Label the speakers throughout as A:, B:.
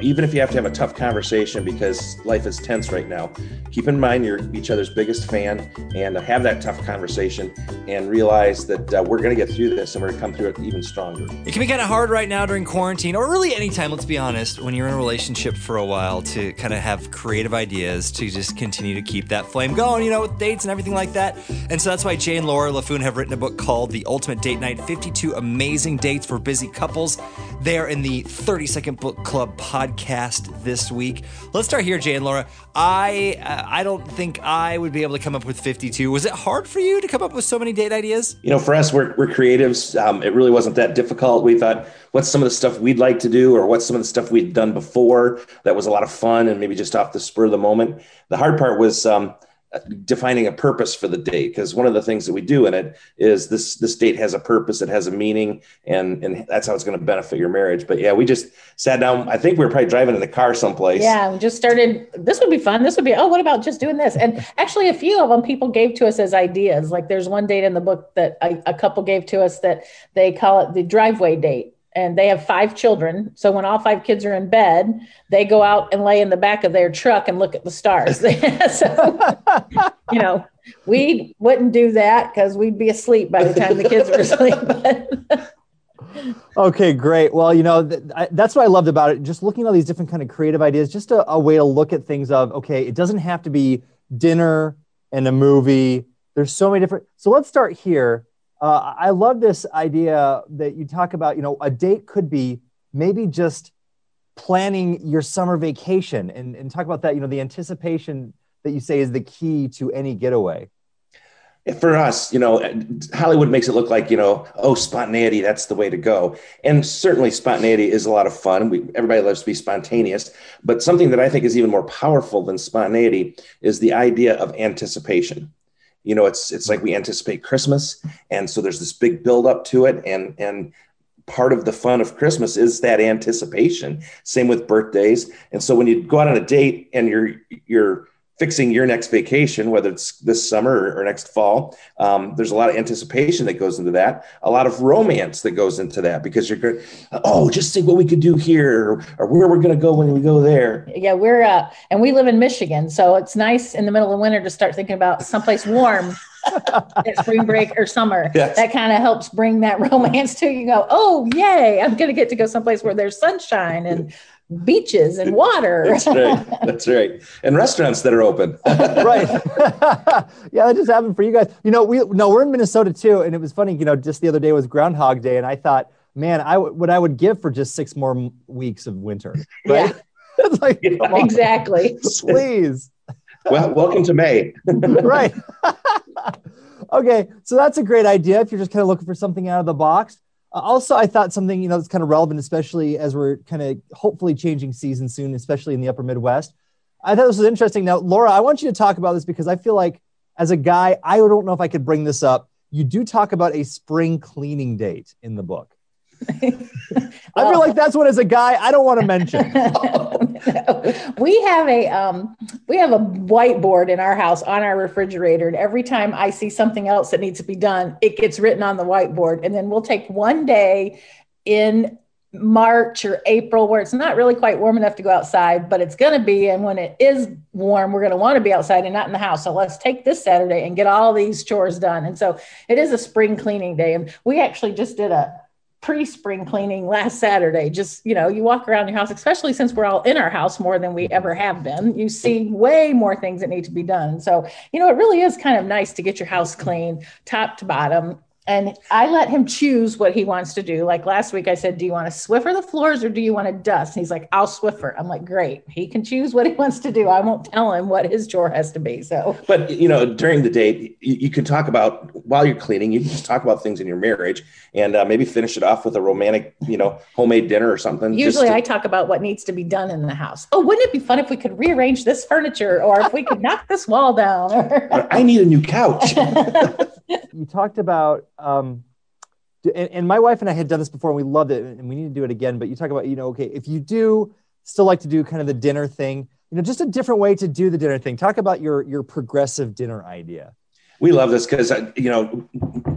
A: even if you have to have a tough conversation because life is tense right now, keep in mind you're each other's biggest fan and have that tough conversation and realize that uh, we're going to get through this and we're going to come through it even stronger.
B: It can be kind of hard right now during quarantine or really anytime, let's be honest, when you're in a relationship for a while to kind of have creative ideas to just continue to keep that flame going, you know, with dates and everything like that. And so that's why Jay and Laura Laffoon have written a book called The Ultimate Date Night 52 Amazing Dates for Busy Couples. They're in the 30 Second Book Club podcast this week. Let's start here, Jay and Laura. I uh, I don't think I would be able to come up with 52. Was it hard for you to come up with so many date ideas?
A: You know, for us, we're, we're creatives. Um, it really wasn't that difficult. We thought, what's some of the stuff we'd like to do, or what's some of the stuff we'd done before that was a lot of fun and maybe just off the spur of the moment. The hard part was. Um, defining a purpose for the date because one of the things that we do in it is this this date has a purpose it has a meaning and and that's how it's going to benefit your marriage. But yeah we just sat down i think we were probably driving in the car someplace.
C: Yeah we just started this would be fun this would be oh what about just doing this? And actually a few of them people gave to us as ideas like there's one date in the book that a, a couple gave to us that they call it the driveway date and they have five children. So when all five kids are in bed, they go out and lay in the back of their truck and look at the stars. so, you know, we wouldn't do that because we'd be asleep by the time the kids were asleep.
D: okay, great. Well, you know, th- I, that's what I loved about it. Just looking at all these different kind of creative ideas, just a, a way to look at things of, okay, it doesn't have to be dinner and a movie. There's so many different. So let's start here uh, I love this idea that you talk about. You know, a date could be maybe just planning your summer vacation and, and talk about that. You know, the anticipation that you say is the key to any getaway.
A: For us, you know, Hollywood makes it look like, you know, oh, spontaneity, that's the way to go. And certainly spontaneity is a lot of fun. We, everybody loves to be spontaneous. But something that I think is even more powerful than spontaneity is the idea of anticipation you know it's it's like we anticipate christmas. And so there's this big build up to it. And and part of the fun of christmas is that anticipation. Same with birthdays. And so when you go out on a date and you're you're fixing your next vacation, whether it's this summer or, next fall. Um, there's a lot of anticipation that goes into that, a lot of romance that goes into that because you're going, oh, just think what we could do here or, or where we're going to go when we go there.
C: Yeah, we're, uh, and we live in Michigan. So it's nice in the middle of winter to start thinking about someplace warm. at spring break or summer. Yes. That kind of helps bring that romance to you. Go, oh yay! I'm going to get to go someplace where there's sunshine and beaches and water.
A: That's right. That's right. And restaurants that are open.
D: right. yeah, that just happened for you guys. You know, we no, we're in Minnesota too, and it was funny. You know, just the other day was Groundhog Day, and I thought, man, I w- what I would give for just six more m- weeks of winter. Right. Yeah.
C: it's like yeah, exactly.
D: Please.
A: Well, welcome to May.
D: right. okay, so that's a great idea if you're just kind of looking for something out of the box. Uh, also, I thought something you know that's kind of relevant, especially as we're kind of hopefully changing season soon, especially in the Upper Midwest. I thought this was interesting. Now, Laura, I want you to talk about this because I feel like as a guy, I don't know if I could bring this up. You do talk about a spring cleaning date in the book. I feel like that's what, as a guy, I don't want to mention.
C: we have a um, we have a whiteboard in our house on our refrigerator, and every time I see something else that needs to be done, it gets written on the whiteboard, and then we'll take one day in March or April where it's not really quite warm enough to go outside, but it's going to be. And when it is warm, we're going to want to be outside and not in the house. So let's take this Saturday and get all these chores done. And so it is a spring cleaning day. And we actually just did a pre-spring cleaning last Saturday. Just, you know, you walk around your house, especially since we're all in our house more than we ever have been. You see way more things that need to be done. So, you know, it really is kind of nice to get your house clean top to bottom and I let him choose what he wants to do. Like last week, I said, Do you want to Swiffer the floors or do you want to dust? And he's like, I'll Swiffer. I'm like, Great. He can choose what he wants to do. I won't tell him what his chore has to be. So,
A: but you know, during the date, you, you can talk about while you're cleaning, you can just talk about things in your marriage and uh, maybe finish it off with a romantic, you know, homemade dinner or something.
C: Usually to- I talk about what needs to be done in the house. Oh, wouldn't it be fun if we could rearrange this furniture or if we could knock this wall down?
A: I need a new couch.
D: you talked about, um, and, and my wife and I had done this before and we loved it and we need to do it again. But you talk about, you know, okay, if you do still like to do kind of the dinner thing, you know, just a different way to do the dinner thing. Talk about your your progressive dinner idea.
A: We love this because uh, you know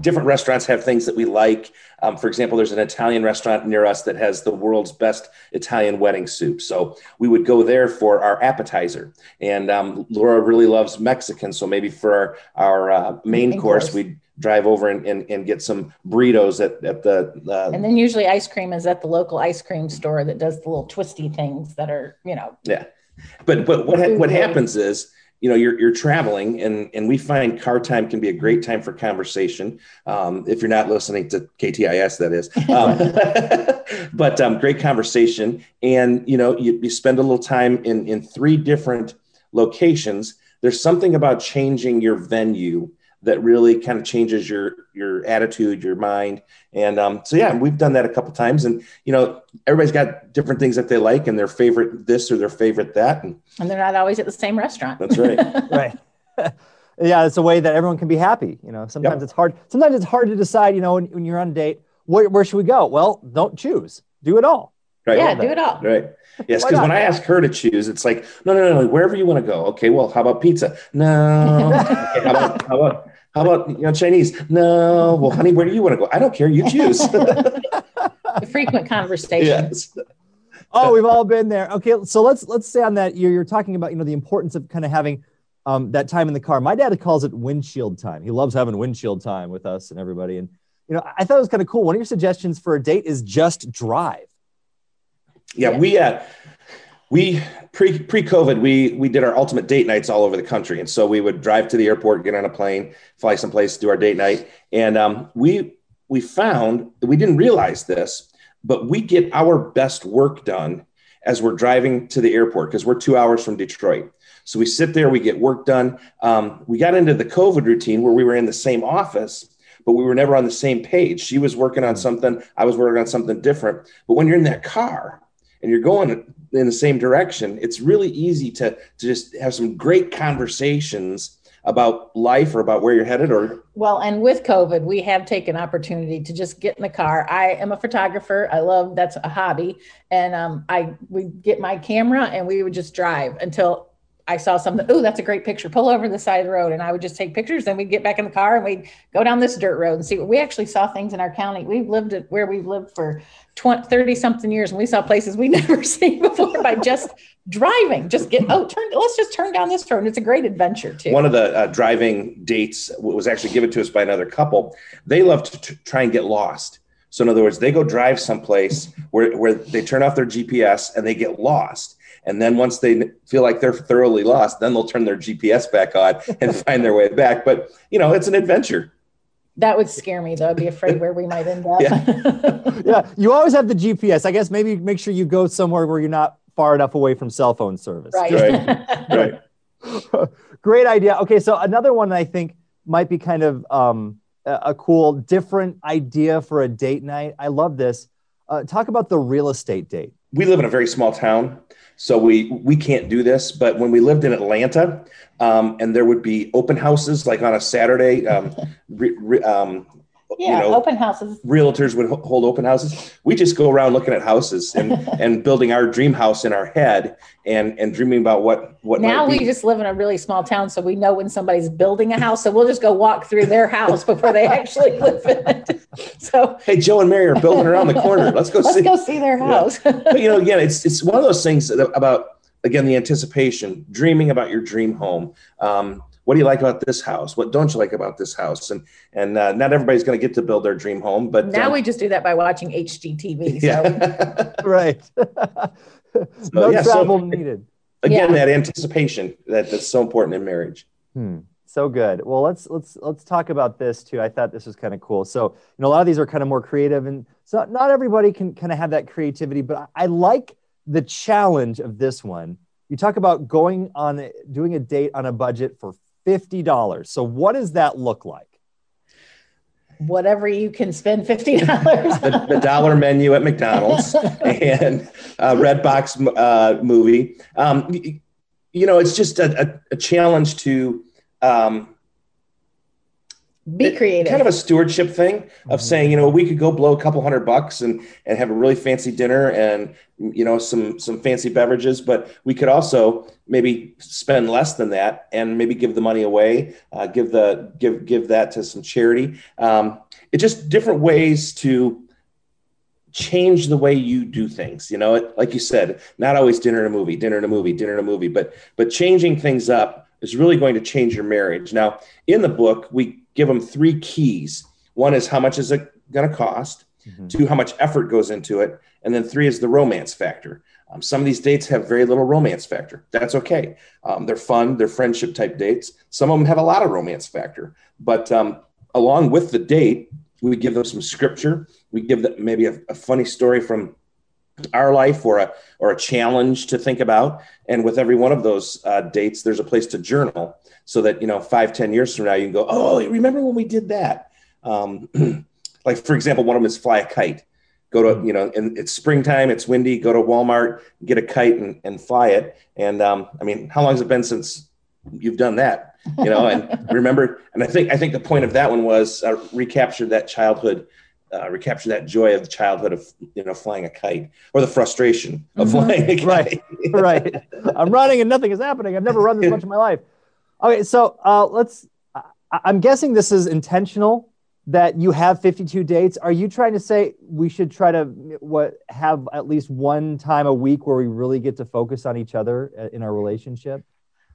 A: different restaurants have things that we like. Um, for example, there's an Italian restaurant near us that has the world's best Italian wedding soup. So we would go there for our appetizer. And um, Laura really loves Mexican, so maybe for our, our uh, main, main course, course, we'd drive over and, and, and, get some burritos at, at the. Uh,
C: and then usually ice cream is at the local ice cream store that does the little twisty things that are you know.
A: Yeah, but but what what happens is you know you're, you're traveling and and we find car time can be a great time for conversation um, if you're not listening to ktis that is. Um, but um, great conversation. And you know you, you spend a little time in in three different locations. There's something about changing your venue that really kind of changes your your attitude, your mind, and um, so yeah, we've done that a couple times, and you know everybody's got different things that they like and their favorite this or their favorite that, and,
C: and they're not always at the same restaurant.
A: That's right,
D: right. yeah, it's a way that everyone can be happy. You know, sometimes yep. it's hard. Sometimes it's hard to decide. You know, when, when you're on a date, where, where should we go? Well, don't choose. Do it all.
C: Right. Yeah, do it all.
A: Right. Yes, because when I ask her to choose, it's like, no, no, no, no, wherever you want to go. Okay, well, how about pizza? No. okay, how about how about how about you know Chinese? No. Well, honey, where do you want to go? I don't care. You choose.
C: the frequent conversation. Yes.
D: Oh, we've all been there. Okay, so let's let's say on that you're, you're talking about you know the importance of kind of having um, that time in the car. My dad calls it windshield time. He loves having windshield time with us and everybody. And you know, I thought it was kind of cool. One of your suggestions for a date is just drive.
A: Yeah, we uh, we pre pre COVID we we did our ultimate date nights all over the country, and so we would drive to the airport, get on a plane, fly someplace, do our date night, and um, we we found we didn't realize this, but we get our best work done as we're driving to the airport because we're two hours from Detroit. So we sit there, we get work done. Um, we got into the COVID routine where we were in the same office, but we were never on the same page. She was working on something, I was working on something different. But when you're in that car and you're going in the same direction, it's really easy to, to just have some great conversations about life or about where you're headed or
C: well and with covid we have taken opportunity to just get in the car. I am a photographer. I love that's a hobby. And um, i would get my camera and we would just drive until I saw something, oh, that's a great picture. Pull over the side of the road. And I would just take pictures. Then we'd get back in the car and we'd go down this dirt road and see what we actually saw things in our county. We've lived at where we've lived for 20, 30 something years and we saw places we never seen before by just driving. Just get, oh, turn, let's just turn down this road. And it's a great adventure too.
A: One of the uh, driving dates was actually given to us by another couple. They love to t- try and get lost. So in other words, they go drive someplace where, where they turn off their GPS and they get lost and then once they feel like they're thoroughly lost, then they'll turn their GPS back on and find their way back. But you know, it's an adventure.
C: That would scare me though. I'd be afraid where we might end up.
D: Yeah. yeah. You always have the GPS. I guess maybe make sure you go somewhere where you're not far enough away from cell phone service.
C: Right. Right.
D: right. Great idea. Okay. So another one I think might be kind of um, a cool, different idea for a date night. I love this. Uh, talk about the real estate date.
A: We live in a very small town. So we we can't do this. But when we lived in Atlanta, um, and there would be open houses like on a Saturday, um, re, re, um,
C: yeah, you know, open houses.
A: Realtors would hold open houses. We just go around looking at houses and and building our dream house in our head and and dreaming about what what.
C: Now we just live in a really small town, so we know when somebody's building a house. So we'll just go walk through their house before they actually live in it. So
A: hey, Joe and Mary are building around the corner. Let's go.
C: Let's
A: see.
C: go see their house.
A: Yeah. But you know, again, it's it's one of those things about again the anticipation, dreaming about your dream home. Um, what do you like about this house? What don't you like about this house? And and uh, not everybody's going to get to build their dream home, but
C: now um, we just do that by watching HGTV. So.
D: Yeah. right. so, no yeah, travel so, needed.
A: Again, yeah. that anticipation that, that's so important in marriage.
D: Hmm. So good. Well, let's let's let's talk about this too. I thought this was kind of cool. So, you know, a lot of these are kind of more creative, and so not everybody can kind of have that creativity. But I, I like the challenge of this one. You talk about going on doing a date on a budget for $50. So what does that look like?
C: Whatever you can spend $50.
A: the, the, dollar menu at McDonald's and a Redbox uh, movie. Um, you know, it's just a, a, a challenge to um,
C: be creative.
A: Kind of a stewardship thing of saying, you know, we could go blow a couple hundred bucks and and have a really fancy dinner and you know some some fancy beverages, but we could also maybe spend less than that and maybe give the money away, uh, give the give give that to some charity. Um, it's just different ways to change the way you do things you know like you said not always dinner and a movie dinner and a movie dinner and a movie but but changing things up is really going to change your marriage. Now in the book we give them three keys. One is how much is it going to cost mm-hmm. two how much effort goes into it and then three is the romance factor. Um, some of these dates have very little romance factor. That's okay. Um, they're fun they're friendship type dates. Some of them have a lot of romance factor. But um, along with the date we give them some scripture. We give them maybe a, a funny story from our life or a or a challenge to think about. And with every one of those uh, dates there's a place to journal so that you know five ten years from now you can go oh remember when we did that? Um, like for example one of them is fly a kite. Go to you know and it's springtime it's windy go to walmart get a kite and, and fly it. And um, i mean how long has it been since you've done that? You know and remember and i think i think the point of that one was uh, recapture that childhood uh, recapture that joy of the childhood of you know flying a kite or the frustration of mm-hmm. flying a
D: kite. Right. Right i'm running and nothing is happening. I've never run this much in my life. Okay so uh, let's i'm guessing this is intentional that you have 52 dates. Are you trying to say we should try to what have at least one time a week where we really get to focus on each other uh, in our relationship?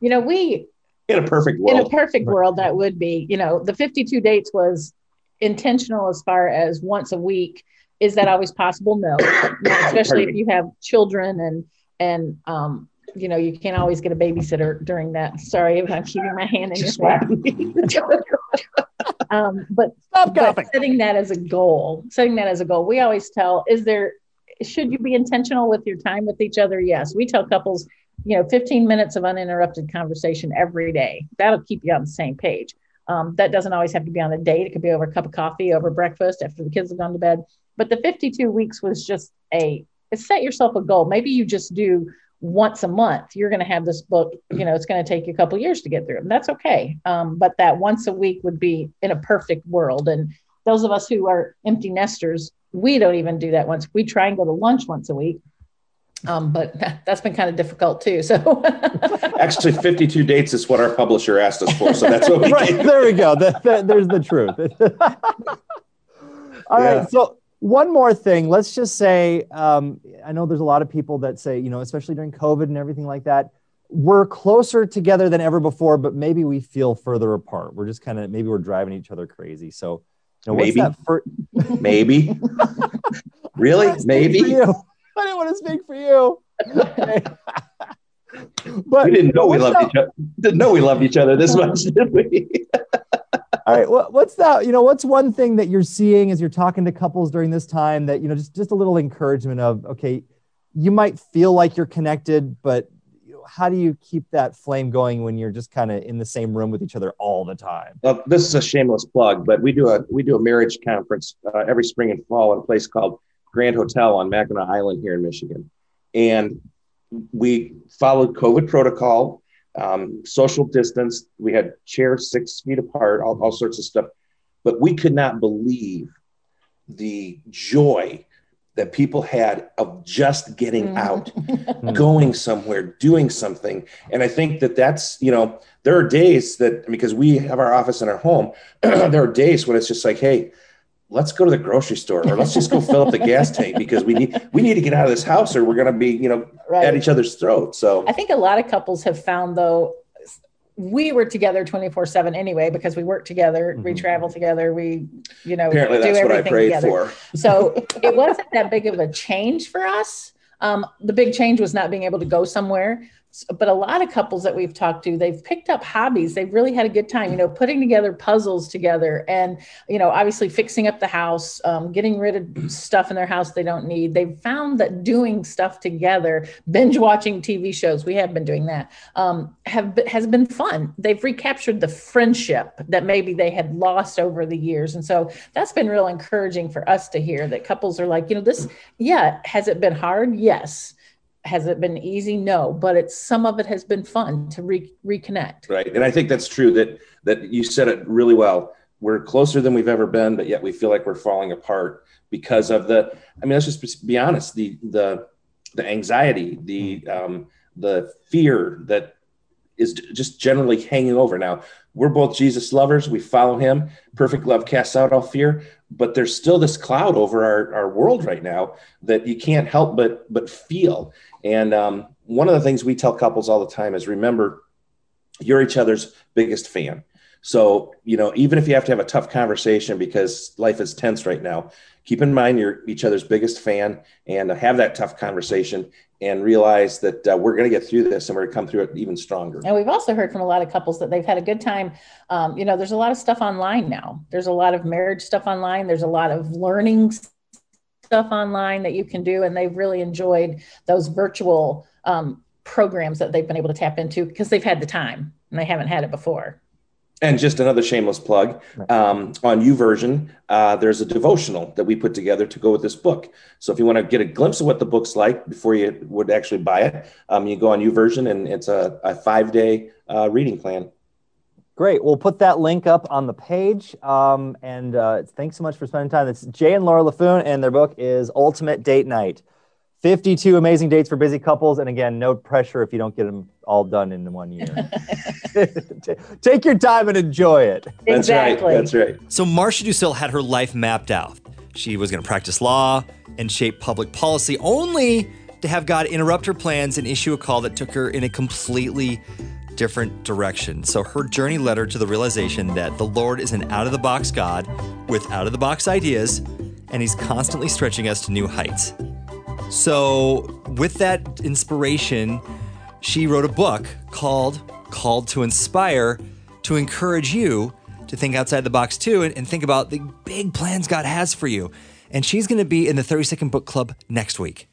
C: You know we
A: in a perfect world
C: in a perfect world that would be you know the 52 dates was intentional as far as once a week. Is that always possible? No, especially if you have children and and um, you know you can't always get a babysitter during that. Sorry if I'm keeping my hand in your face. um, but,
D: Stop but
C: setting that as a goal, setting that as a goal. We always tell: is there should you be intentional with your time with each other? Yes, we tell couples you know 15 minutes of uninterrupted conversation every day that'll keep you on the same page um, that doesn't always have to be on a date. It could be over a cup of coffee, over breakfast, after the kids have gone to bed. But the 52 weeks was just a set yourself a goal. Maybe you just do once a month. You're going to have this book. You know, it's going to take you a couple years to get through. And that's okay. Um, but that once a week would be in a perfect world. And those of us who are empty nesters, we don't even do that once. We try and go to lunch once a week um, but that's been kind of difficult too. So
A: actually, 52 dates is what our publisher asked us for. So that's what we right.
D: There we go. That, that, there's the truth. All yeah. right. So one more thing. Let's just say, um, I know there's a lot of people that say, you know, especially during COVID and everything like that, we're closer together than ever before, but maybe we feel further apart. We're just kind of maybe we're driving each other crazy. So,
A: you know, maybe, for- maybe, really, maybe.
D: I didn't want to speak for you.
A: but we didn't know we loved that? each other. Didn't know we loved each other this much, did we?
D: All right. Well, what's that? You know, what's one thing that you're seeing as you're talking to couples during this time that you know, just just a little encouragement of, okay, you might feel like you're connected, but how do you keep that flame going when you're just kind of in the same room with each other all the time?
A: Well, this is a shameless plug, but we do a we do a marriage conference uh, every spring and fall at a place called Grand Hotel on Mackinac Island here in Michigan. And we followed COVID protocol, um, social distance. We had chairs six feet apart, all, all sorts of stuff. But we could not believe the joy that people had of just getting mm-hmm. out, going somewhere, doing something. And I think that that's, you know, there are days that, because we have our office in our home, there are days when it's just like, hey, let's go to the grocery store or let's just go fill up the gas tank because we need we need to get out of this house or we're going to be you know right. at each other's throats so
C: i think a lot of couples have found though we were together 24 7 anyway because we work together mm-hmm. we travel together we you know
A: apparently that's what i prayed together.
C: for so it wasn't that big of a change for us um, the big change was not being able to go somewhere but a lot of couples that we've talked to they've picked up hobbies. They've really had a good time you know putting together puzzles together and you know obviously fixing up the house um, getting rid of stuff in their house they don't need. They've found that doing stuff together binge watching tv shows we have been doing that um, have has been fun. They've recaptured the friendship that maybe they had lost over the years. And so that's been real encouraging for us to hear that couples are like you know this yeah has it been hard? Yes has it been easy no but it's some of it has been fun to re- reconnect
A: right and i think that's true that that you said it really well we're closer than we've ever been, but yet we feel like we're falling apart because of the. I mean, let's just be honest. The the the anxiety, the um, the fear that is just generally hanging over. Now, we're both Jesus lovers. We follow him. Perfect love casts out all fear. But there's still this cloud over our, our world right now that you can't help but but feel. And um, one of the things we tell couples all the time is remember, you're each other's biggest fan. So, you know, even if you have to have a tough conversation because life is tense right now, keep in mind you're each other's biggest fan and have that tough conversation and realize that uh, we're going to get through this and we're going to come through it even stronger.
C: And we've also heard from a lot of couples that they've had a good time. Um, you know, there's a lot of stuff online now. There's a lot of marriage stuff online. There's a lot of learning stuff online that you can do, and they've really enjoyed those virtual um, programs that they've been able to tap into because they've had the time and they haven't had it before.
A: And just another shameless plug um, on YouVersion, uh, there's a devotional that we put together to go with this book. So if you want to get a glimpse of what the book's like before you would actually buy it, um, you go on YouVersion, and it's a, a five day uh, reading plan.
D: Great. We'll put that link up on the page. Um, and uh, thanks so much for spending time. It's Jay and Laura Laffoon, and their book is Ultimate Date Night. 52 amazing dates for busy couples. And again, no pressure if you don't get them all done in one year. Take your time and enjoy it.
A: That's
C: Exactly.
A: right. That's right.
B: So Marcia Ducil had her life mapped out. She was going to practice law and shape public policy, only to have God interrupt her plans and issue a call that took her in a completely different direction. So her journey led her to the realization that the Lord is an out of the box God with out of the box ideas, and He's constantly stretching us to new heights. So, with that inspiration, she wrote a book called Called to Inspire to encourage you to think outside the box too and, and think about the big plans God has for you. And she's going to be in the 30 Second Book Club next week.